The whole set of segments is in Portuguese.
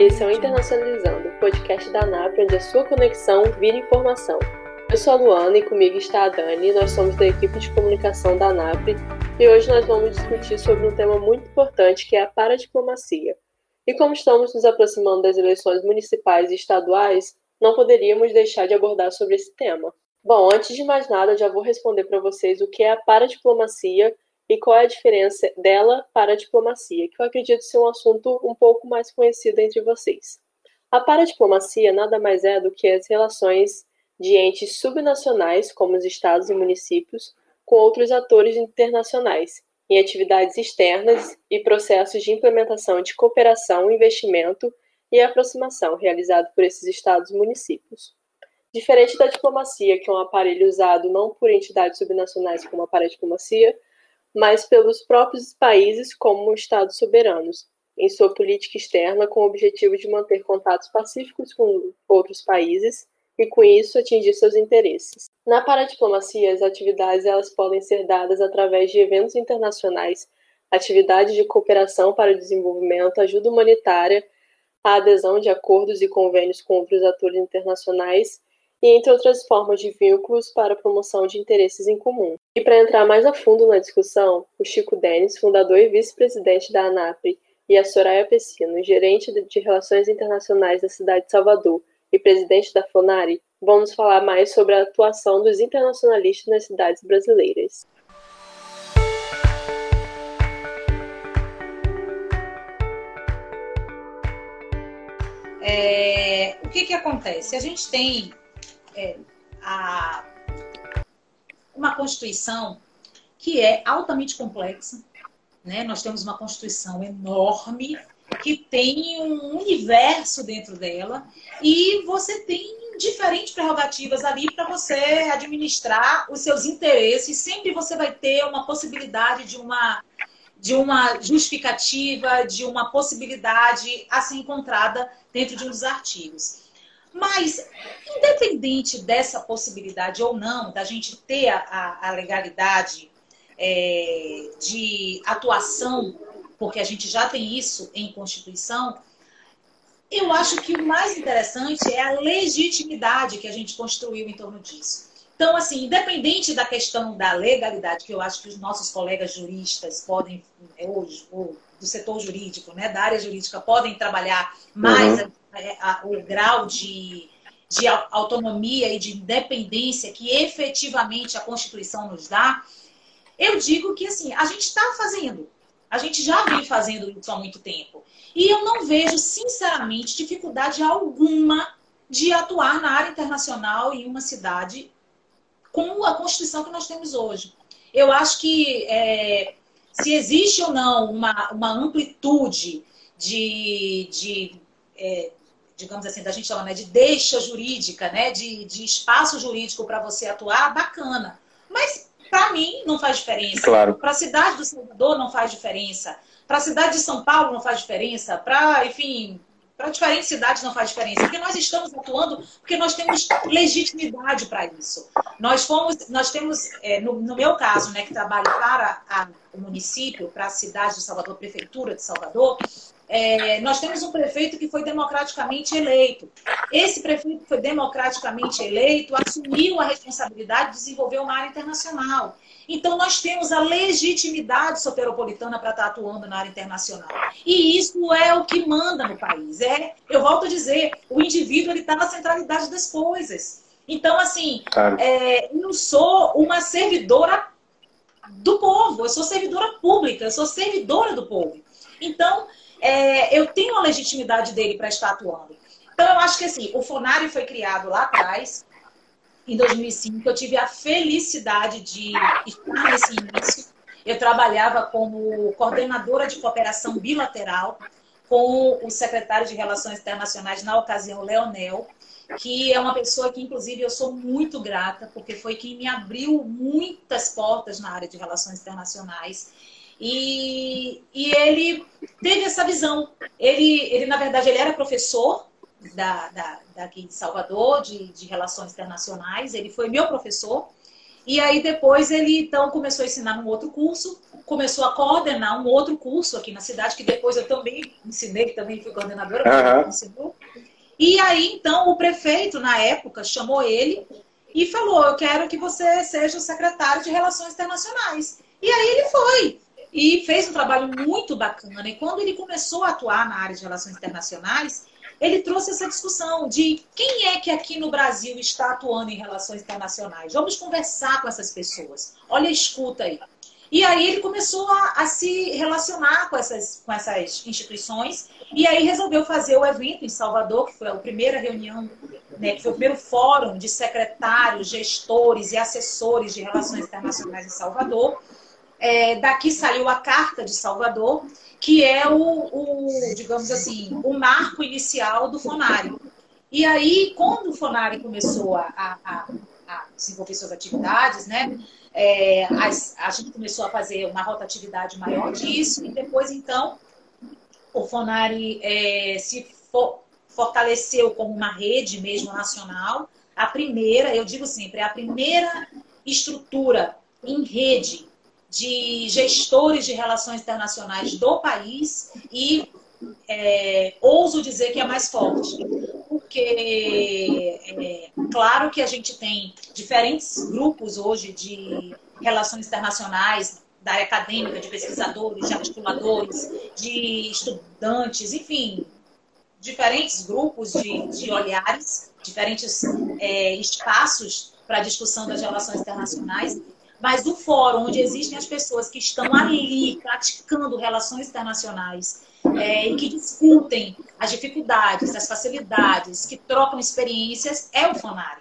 Esse é o Internacionalizando, o podcast da ANAP, onde a sua conexão vira informação. Eu sou a Luana e comigo está a Dani, nós somos da equipe de comunicação da ANAP e hoje nós vamos discutir sobre um tema muito importante que é a paradiplomacia. E como estamos nos aproximando das eleições municipais e estaduais, não poderíamos deixar de abordar sobre esse tema. Bom, antes de mais nada, já vou responder para vocês o que é a paradiplomacia e qual é a diferença dela para a diplomacia, que eu acredito ser um assunto um pouco mais conhecido entre vocês. A paradiplomacia nada mais é do que as relações de entes subnacionais, como os estados e municípios, com outros atores internacionais, em atividades externas e processos de implementação de cooperação, investimento e aproximação realizado por esses estados e municípios. Diferente da diplomacia, que é um aparelho usado não por entidades subnacionais como a paradiplomacia, mas pelos próprios países como estados soberanos, em sua política externa com o objetivo de manter contatos pacíficos com outros países e com isso atingir seus interesses. Na paradiplomacia, as atividades elas podem ser dadas através de eventos internacionais, atividades de cooperação para o desenvolvimento, ajuda humanitária, a adesão de acordos e convênios com outros atores internacionais e entre outras formas de vínculos para a promoção de interesses em comum. E para entrar mais a fundo na discussão, o Chico Denis, fundador e vice-presidente da ANAPRE, e a Soraya Pessino, gerente de Relações Internacionais da cidade de Salvador e presidente da FONARI, vão nos falar mais sobre a atuação dos internacionalistas nas cidades brasileiras. É, o que, que acontece? A gente tem é, a, uma Constituição que é altamente complexa. Né? Nós temos uma Constituição enorme, que tem um universo dentro dela, e você tem diferentes prerrogativas ali para você administrar os seus interesses. Sempre você vai ter uma possibilidade de uma, de uma justificativa, de uma possibilidade a ser encontrada dentro de um dos artigos. Mas, independente dessa possibilidade ou não, da gente ter a, a legalidade é, de atuação, porque a gente já tem isso em Constituição, eu acho que o mais interessante é a legitimidade que a gente construiu em torno disso. Então, assim, independente da questão da legalidade, que eu acho que os nossos colegas juristas podem, hoje, é, ou do setor jurídico, né, da área jurídica, podem trabalhar mais uhum o grau de, de autonomia e de independência que efetivamente a Constituição nos dá, eu digo que assim, a gente está fazendo. A gente já vem fazendo isso há muito tempo. E eu não vejo, sinceramente, dificuldade alguma de atuar na área internacional em uma cidade com a Constituição que nós temos hoje. Eu acho que é, se existe ou não uma, uma amplitude de, de é, digamos assim, da gente chama né, de deixa jurídica, né, de, de espaço jurídico para você atuar, bacana. Mas para mim não faz diferença. Claro. Para a cidade do Salvador não faz diferença. Para a cidade de São Paulo não faz diferença. Para, enfim, para diferentes cidades não faz diferença. Porque nós estamos atuando porque nós temos legitimidade para isso. Nós fomos, nós temos, é, no, no, meu caso, né, que trabalho para a, o município, para a cidade de Salvador, prefeitura de Salvador, é, nós temos um prefeito que foi democraticamente eleito. Esse prefeito que foi democraticamente eleito assumiu a responsabilidade de desenvolver uma área internacional. Então, nós temos a legitimidade soteropolitana para estar atuando na área internacional. E isso é o que manda no país. É, eu volto a dizer, o indivíduo está na centralidade das coisas. Então, assim, claro. é, eu sou uma servidora do povo, eu sou servidora pública, eu sou servidora do povo. Então, é, eu tenho a legitimidade dele para estar atuando. Então, eu acho que assim, o Fonari foi criado lá atrás, em 2005. Eu tive a felicidade de estar nesse início. Eu trabalhava como coordenadora de cooperação bilateral com o secretário de Relações Internacionais, na ocasião, Leonel, que é uma pessoa que, inclusive, eu sou muito grata, porque foi quem me abriu muitas portas na área de relações internacionais. E, e ele teve essa visão. Ele, ele, na verdade, ele era professor da, da, daqui de Salvador, de, de Relações Internacionais. Ele foi meu professor. E aí depois ele então começou a ensinar num outro curso, começou a coordenar um outro curso aqui na cidade, que depois eu também ensinei, também fui coordenadora, uhum. ensinou. E aí então o prefeito, na época, chamou ele e falou: Eu quero que você seja o secretário de Relações Internacionais. E aí ele foi. E fez um trabalho muito bacana. E quando ele começou a atuar na área de relações internacionais, ele trouxe essa discussão de quem é que aqui no Brasil está atuando em relações internacionais. Vamos conversar com essas pessoas. Olha escuta aí. E aí ele começou a, a, se relacionar com essas, com essas instituições e aí resolveu fazer o evento em Salvador, que foi a primeira reunião, né, que foi o primeiro fórum de secretários, gestores e assessores de relações internacionais em Salvador. É, daqui saiu a Carta de Salvador, que é o, o, digamos assim, o marco inicial do Fonari. E aí, quando o Fonari começou a, a, a desenvolver suas atividades, né, é, a, a, gente começou a fazer uma rotatividade maior disso, e depois, então, o Fonari é, se for, fortaleceu como uma rede mesmo nacional. A primeira, eu digo sempre, a primeira estrutura em rede de gestores de relações internacionais do país e é, ouso dizer que é mais forte. Porque, é, claro que a gente tem diferentes grupos hoje de relações internacionais, da área acadêmica, de pesquisadores, de articuladores, de estudantes, enfim, diferentes grupos de, de olhares, diferentes é, espaços para a discussão das relações internacionais mas do fórum onde existem as pessoas que estão ali praticando relações internacionais é, e que discutem as dificuldades, as facilidades, que trocam experiências, é o Fonari.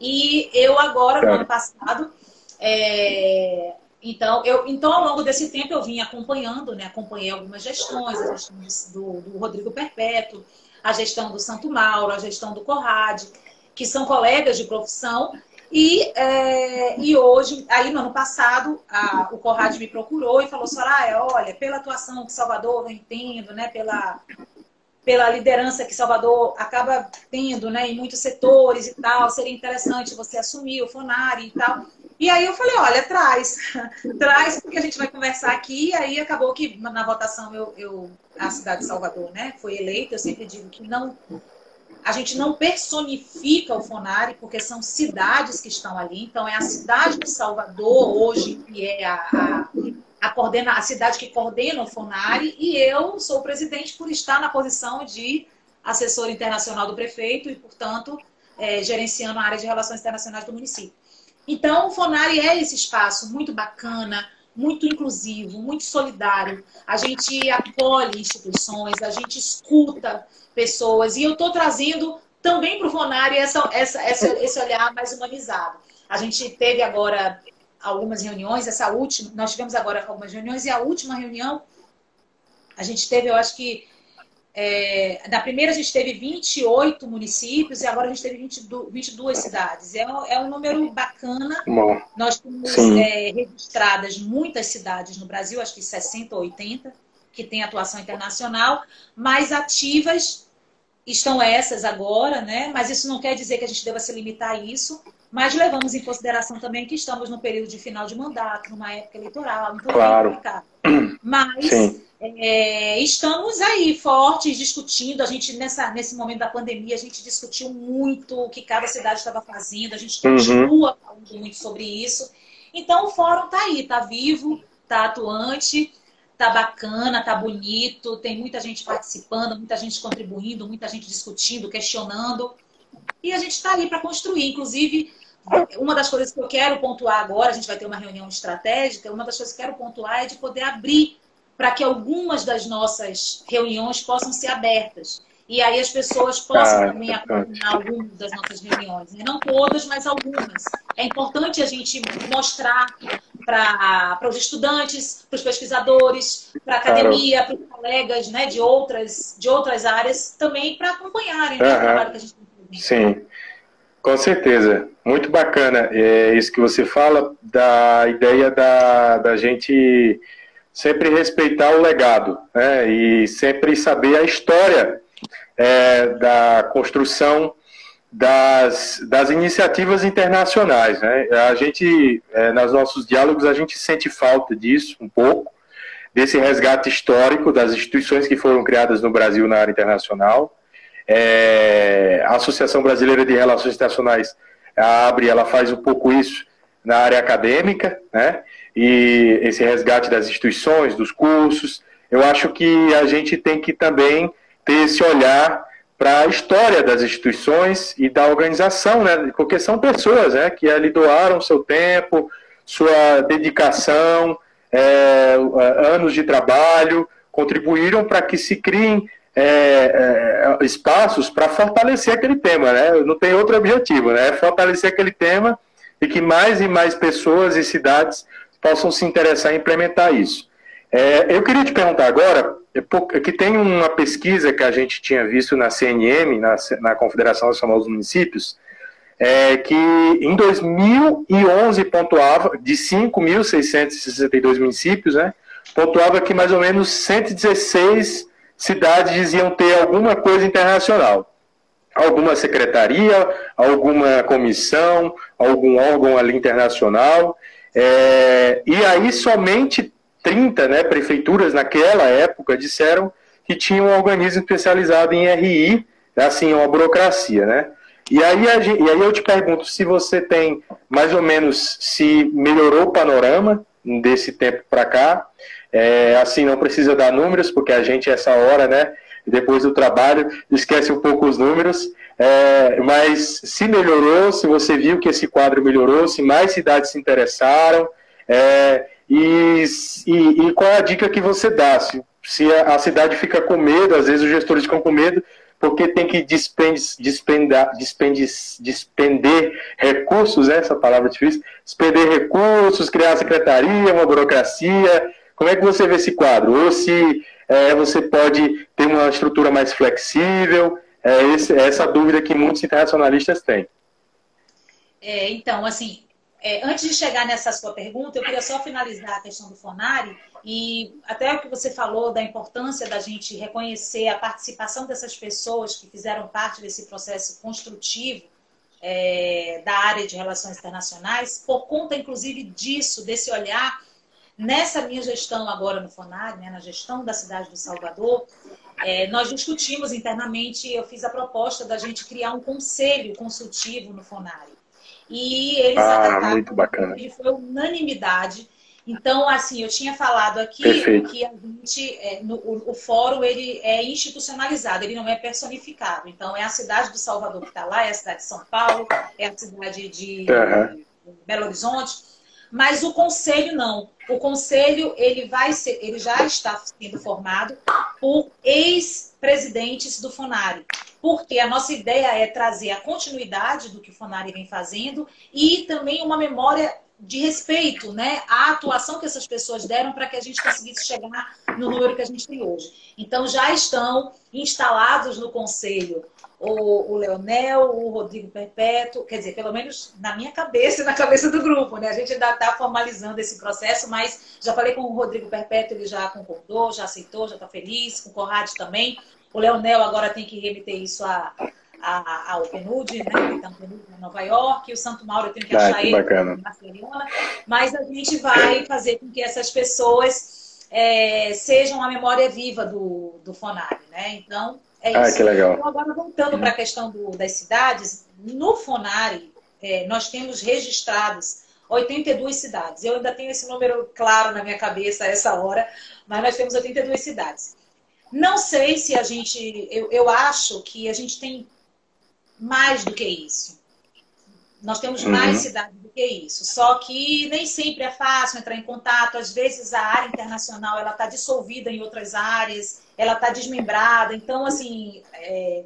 E eu agora, no ano passado, é, então, eu, então, ao longo desse tempo, eu vim acompanhando, né? acompanhei algumas gestões, a gestão do, do Rodrigo Perpétuo, a gestão do Santo Mauro, a gestão do Corrade, que são colegas de profissão, e, é, e hoje, aí no ano passado, a, o Corrad me procurou e falou, Soraya, olha, pela atuação que Salvador vem tendo, né, pela, pela liderança que Salvador acaba tendo né, em muitos setores e tal, seria interessante você assumir o Fonari e tal. E aí eu falei, olha, traz, traz, porque a gente vai conversar aqui. E aí acabou que na votação eu, eu, a cidade de Salvador né, foi eleita. Eu sempre digo que não a gente não personifica o Fonari, porque são cidades que estão ali. Então, é a cidade de Salvador, hoje, que é a, a, a, coordena, a cidade que coordena o Fonari, e eu sou presidente por estar na posição de assessor internacional do prefeito e, portanto, é, gerenciando a área de relações internacionais do município. Então, o Fonari é esse espaço muito bacana, muito inclusivo, muito solidário. A gente acolhe instituições, a gente escuta pessoas. E eu estou trazendo também para o Fonari essa, essa, essa, esse olhar mais humanizado. A gente teve agora algumas reuniões, essa última, nós tivemos agora algumas reuniões, e a última reunião, a gente teve, eu acho que, é, na primeira a gente teve 28 municípios e agora a gente teve 22, 22 cidades. É, é um número bacana. Bom, nós temos é, registradas muitas cidades no Brasil, acho que 60 ou 80, que têm atuação internacional, mais ativas estão essas agora, né? Mas isso não quer dizer que a gente deva se limitar a isso. Mas levamos em consideração também que estamos no período de final de mandato, numa época eleitoral, então claro. é complicado. Mas é, estamos aí fortes discutindo. A gente, nessa, nesse momento da pandemia, a gente discutiu muito o que cada cidade estava fazendo, a gente uhum. continua uhum. falando muito sobre isso. Então o fórum está aí, está vivo, está atuante tá bacana, tá bonito, tem muita gente participando, muita gente contribuindo, muita gente discutindo, questionando. E a gente está ali para construir. Inclusive, uma das coisas que eu quero pontuar agora, a gente vai ter uma reunião estratégica, uma das coisas que eu quero pontuar é de poder abrir para que algumas das nossas reuniões possam ser abertas. E aí as pessoas possam ah, também acompanhar algumas das nossas reuniões. Né? Não todas, mas algumas. É importante a gente mostrar para os estudantes, para os pesquisadores, para a academia, para os colegas né, de, outras, de outras áreas, também para acompanharem né, o trabalho que a gente tem. Sim, com certeza. Muito bacana é isso que você fala, da ideia da, da gente sempre respeitar o legado né, e sempre saber a história é, da construção das, das iniciativas internacionais. Né? A gente, é, nos nossos diálogos, a gente sente falta disso um pouco, desse resgate histórico das instituições que foram criadas no Brasil na área internacional. É, a Associação Brasileira de Relações Internacionais, a ABRE, ela faz um pouco isso na área acadêmica, né? E esse resgate das instituições, dos cursos. Eu acho que a gente tem que também ter esse olhar para a história das instituições e da organização, né? Porque são pessoas, né? Que ali doaram seu tempo, sua dedicação, é, anos de trabalho, contribuíram para que se criem é, é, espaços para fortalecer aquele tema, né? Não tem outro objetivo, né? É fortalecer aquele tema e que mais e mais pessoas e cidades possam se interessar em implementar isso. É, eu queria te perguntar agora, é que tem uma pesquisa que a gente tinha visto na CNM, na, na Confederação Nacional dos Municípios, é, que em 2011 pontuava, de 5.662 municípios, né, pontuava que mais ou menos 116 cidades diziam ter alguma coisa internacional. Alguma secretaria, alguma comissão, algum órgão ali internacional. É, e aí somente 30 né, prefeituras naquela época disseram que tinham um organismo especializado em RI, assim, uma burocracia, né? E aí, gente, e aí eu te pergunto se você tem mais ou menos se melhorou o panorama desse tempo para cá. É, assim, não precisa dar números, porque a gente, essa hora, né, depois do trabalho, esquece um pouco os números. É, mas se melhorou, se você viu que esse quadro melhorou, se mais cidades se interessaram, é, e, e, e, qual é a dica que você dá? Se, se a, a, cidade fica com medo, às vezes os gestores ficam com medo, porque tem que despender, recursos, né? essa palavra difícil, despender recursos, criar uma secretaria, uma burocracia. Como é que você vê esse quadro? Ou se é, você pode ter uma estrutura mais flexível? É, esse, é essa dúvida que muitos internacionalistas têm. É, então, assim, é, antes de chegar nessa sua pergunta, eu queria só finalizar a questão do Fonari e até o que você falou da importância da gente reconhecer a participação dessas pessoas que fizeram parte desse processo construtivo é, da área de relações internacionais, por conta, inclusive, disso, desse olhar nessa minha gestão agora no Fonari, né, na gestão da cidade do Salvador, é, nós discutimos internamente, eu fiz a proposta da gente criar um conselho consultivo no Fonari. E eles ah, acataram, muito bacana. e foi unanimidade. Então, assim, eu tinha falado aqui Perfeito. que a gente, é, no, o, o, fórum, ele é institucionalizado, ele não é personificado. Então, é a cidade do Salvador que está lá, é a cidade de São Paulo, é a cidade de uhum. Belo Horizonte, mas o conselho não. O conselho, ele vai ser, ele já está sendo formado por ex-presidentes do Fonari porque a nossa ideia é trazer a continuidade do que o Fonari vem fazendo e também uma memória de respeito né, à atuação que essas pessoas deram para que a gente conseguisse chegar no número que a gente tem hoje. Então, já estão instalados no conselho o, o Leonel, o Rodrigo Perpétuo, quer dizer, pelo menos na minha cabeça e na cabeça do grupo, né? A gente ainda está formalizando esse processo, mas já falei com o Rodrigo Perpétuo, ele já concordou, já aceitou, já está feliz, com o Conrad também. O Leonel agora tem que remeter isso a, a, ao PNUD, né? Então, PNUD em Nova York, o Santo Mauro eu tenho que ah, achar que ele em Barcelona. Mas a gente vai fazer com que essas pessoas é, sejam a memória viva do, do Fonari, né? Então, é ah, isso. Que legal. Então, agora, voltando para a questão do, das cidades, no Fonari, é, nós temos registrados 82 cidades. Eu ainda tenho esse número claro na minha cabeça a essa hora, mas nós temos 82 cidades. Não sei se a gente. Eu, eu acho que a gente tem mais do que isso. Nós temos uhum. mais cidades do que isso. Só que nem sempre é fácil entrar em contato. Às vezes a área internacional ela está dissolvida em outras áreas, ela está desmembrada. Então, assim, é,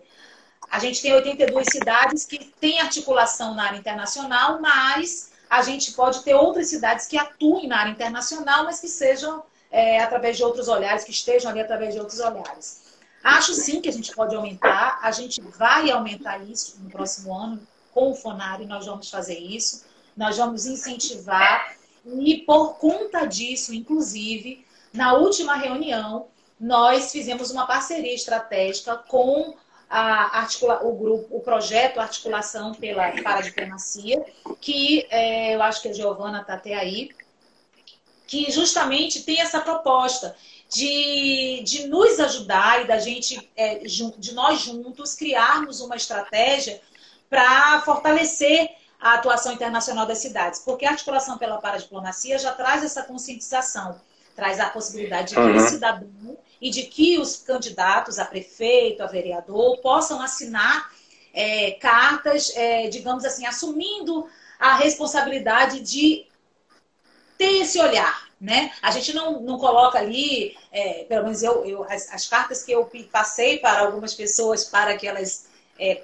a gente tem 82 cidades que têm articulação na área internacional, mas a gente pode ter outras cidades que atuem na área internacional, mas que sejam é, através de outros olhares, que estejam ali através de outros olhares. Acho sim que a gente pode aumentar, a gente vai aumentar isso no próximo ano, com o Fonari nós vamos fazer isso, nós vamos incentivar e por conta disso, inclusive, na última reunião, nós fizemos uma parceria estratégica com articula, o grupo, o projeto Articulação pela Paradiplomacia, que é, eu acho que a Giovana está até aí, que justamente tem essa proposta de, de nos ajudar e da gente, é, de nós juntos, criarmos uma estratégia para fortalecer a atuação internacional das cidades. Porque a articulação pela paradiplomacia já traz essa conscientização, traz a possibilidade de que uhum. o cidadão e de que os candidatos a prefeito, a vereador, possam assinar é, cartas, é, digamos assim, assumindo a responsabilidade de ter esse olhar. Né? A gente não, não coloca ali, é, pelo menos eu, eu as, as, cartas que eu passei para algumas pessoas para que elas é,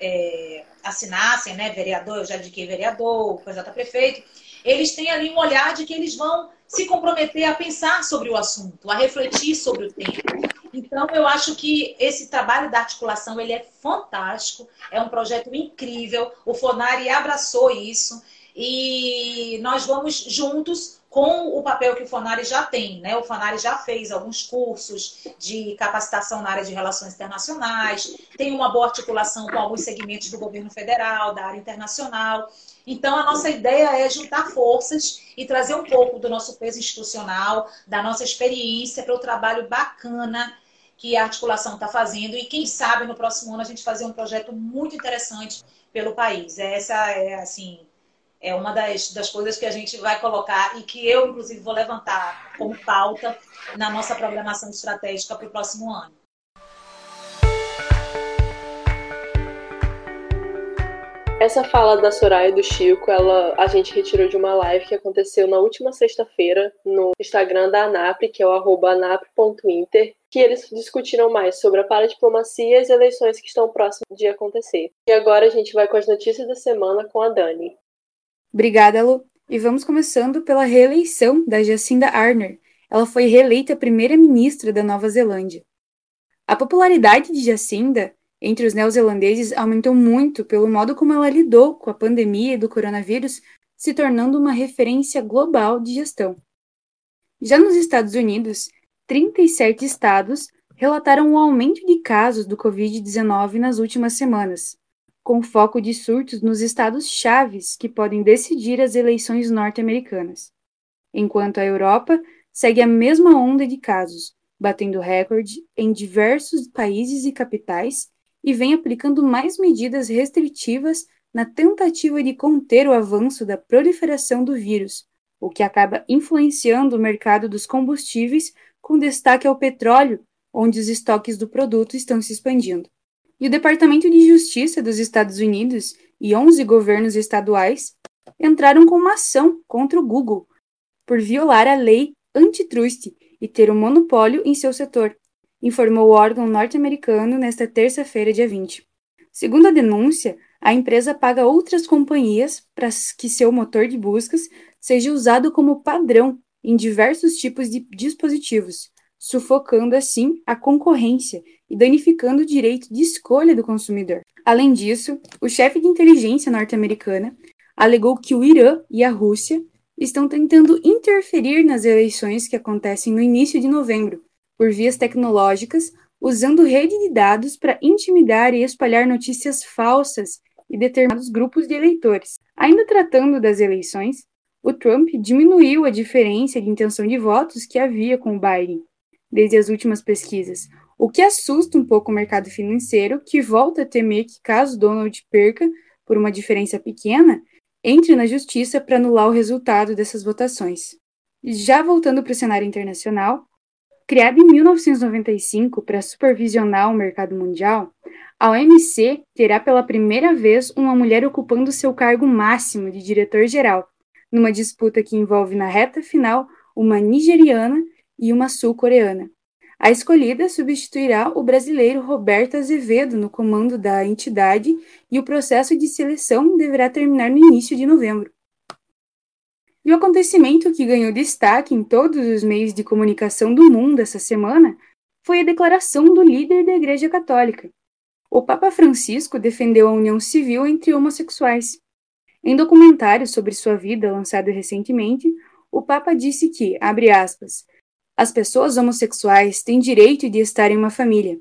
é, assinassem, né? Vereador, eu já indiquei vereador, candidato a prefeito, eles têm ali um olhar de que eles vão se comprometer a pensar sobre o assunto, a refletir sobre o tema. Então, eu acho que esse trabalho da articulação ele é fantástico, é um projeto incrível. O Fonari abraçou isso e nós vamos juntos com o papel que o Fonari já tem. Né? O Fonari já fez alguns cursos de capacitação na área de relações internacionais, tem uma boa articulação com alguns segmentos do governo federal, da área internacional. Então, a nossa ideia é juntar forças e trazer um pouco do nosso peso institucional, da nossa experiência para o trabalho bacana que a articulação está fazendo e quem sabe no próximo ano a gente fazer um projeto muito interessante pelo país. Essa é assim é uma das, das coisas que a gente vai colocar e que eu inclusive vou levantar como pauta na nossa programação estratégica para o próximo ano. Essa fala da Soraya e do Chico, ela, a gente retirou de uma live que aconteceu na última sexta-feira no Instagram da ANAP, que é o anap.inter, que eles discutiram mais sobre a paradiplomacia e as eleições que estão próximas de acontecer. E agora a gente vai com as notícias da semana com a Dani. Obrigada, Lu. E vamos começando pela reeleição da Jacinda Arner. Ela foi reeleita primeira-ministra da Nova Zelândia. A popularidade de Jacinda entre os neozelandeses aumentou muito pelo modo como ela lidou com a pandemia do coronavírus, se tornando uma referência global de gestão. Já nos Estados Unidos, 37 estados relataram um aumento de casos do Covid-19 nas últimas semanas, com foco de surtos nos estados chaves que podem decidir as eleições norte-americanas. Enquanto a Europa segue a mesma onda de casos, batendo recorde em diversos países e capitais e vem aplicando mais medidas restritivas na tentativa de conter o avanço da proliferação do vírus, o que acaba influenciando o mercado dos combustíveis, com destaque ao petróleo, onde os estoques do produto estão se expandindo. E o Departamento de Justiça dos Estados Unidos e 11 governos estaduais entraram com uma ação contra o Google por violar a lei antitrust e ter um monopólio em seu setor, informou o órgão norte-americano nesta terça-feira, dia 20. Segundo a denúncia, a empresa paga outras companhias para que seu motor de buscas seja usado como padrão em diversos tipos de dispositivos, sufocando assim a concorrência e danificando o direito de escolha do consumidor. Além disso, o chefe de inteligência norte-americana alegou que o Irã e a Rússia estão tentando interferir nas eleições que acontecem no início de novembro, por vias tecnológicas, usando rede de dados para intimidar e espalhar notícias falsas e determinados grupos de eleitores. Ainda tratando das eleições, o Trump diminuiu a diferença de intenção de votos que havia com o Biden desde as últimas pesquisas, o que assusta um pouco o mercado financeiro, que volta a temer que, caso Donald perca por uma diferença pequena, entre na justiça para anular o resultado dessas votações. Já voltando para o cenário internacional, Criada em 1995 para supervisionar o mercado mundial, a OMC terá pela primeira vez uma mulher ocupando seu cargo máximo de diretor-geral, numa disputa que envolve na reta final uma nigeriana e uma sul-coreana. A escolhida substituirá o brasileiro Roberto Azevedo no comando da entidade e o processo de seleção deverá terminar no início de novembro. E o acontecimento que ganhou destaque em todos os meios de comunicação do mundo essa semana foi a declaração do líder da Igreja Católica. O Papa Francisco defendeu a união civil entre homossexuais. Em documentário sobre sua vida lançado recentemente, o Papa disse que, abre aspas, as pessoas homossexuais têm direito de estar em uma família.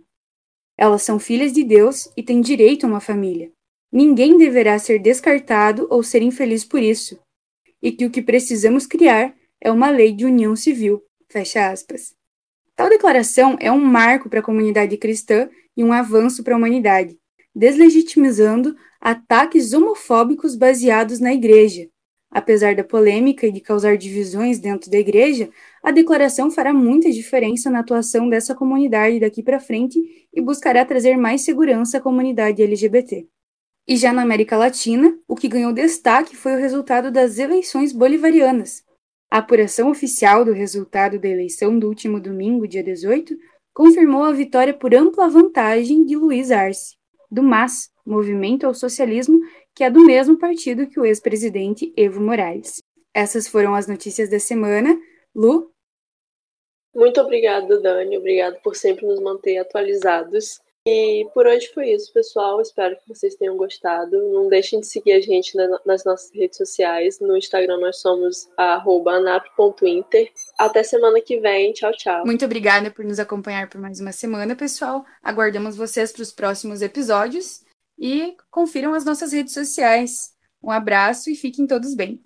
Elas são filhas de Deus e têm direito a uma família. Ninguém deverá ser descartado ou ser infeliz por isso. E que o que precisamos criar é uma lei de união civil. Fecha aspas. Tal declaração é um marco para a comunidade cristã e um avanço para a humanidade, deslegitimizando ataques homofóbicos baseados na igreja. Apesar da polêmica e de causar divisões dentro da igreja, a declaração fará muita diferença na atuação dessa comunidade daqui para frente e buscará trazer mais segurança à comunidade LGBT. E já na América Latina, o que ganhou destaque foi o resultado das eleições bolivarianas. A apuração oficial do resultado da eleição do último domingo, dia 18, confirmou a vitória por ampla vantagem de Luiz Arce, do MAS, Movimento ao Socialismo, que é do mesmo partido que o ex-presidente Evo Morales. Essas foram as notícias da semana. Lu? Muito obrigada, Dani. Obrigado por sempre nos manter atualizados. E por hoje foi isso, pessoal. Espero que vocês tenham gostado. Não deixem de seguir a gente nas nossas redes sociais. No Instagram nós somos anap.inter. Até semana que vem. Tchau, tchau. Muito obrigada por nos acompanhar por mais uma semana, pessoal. Aguardamos vocês para os próximos episódios e confiram as nossas redes sociais. Um abraço e fiquem todos bem.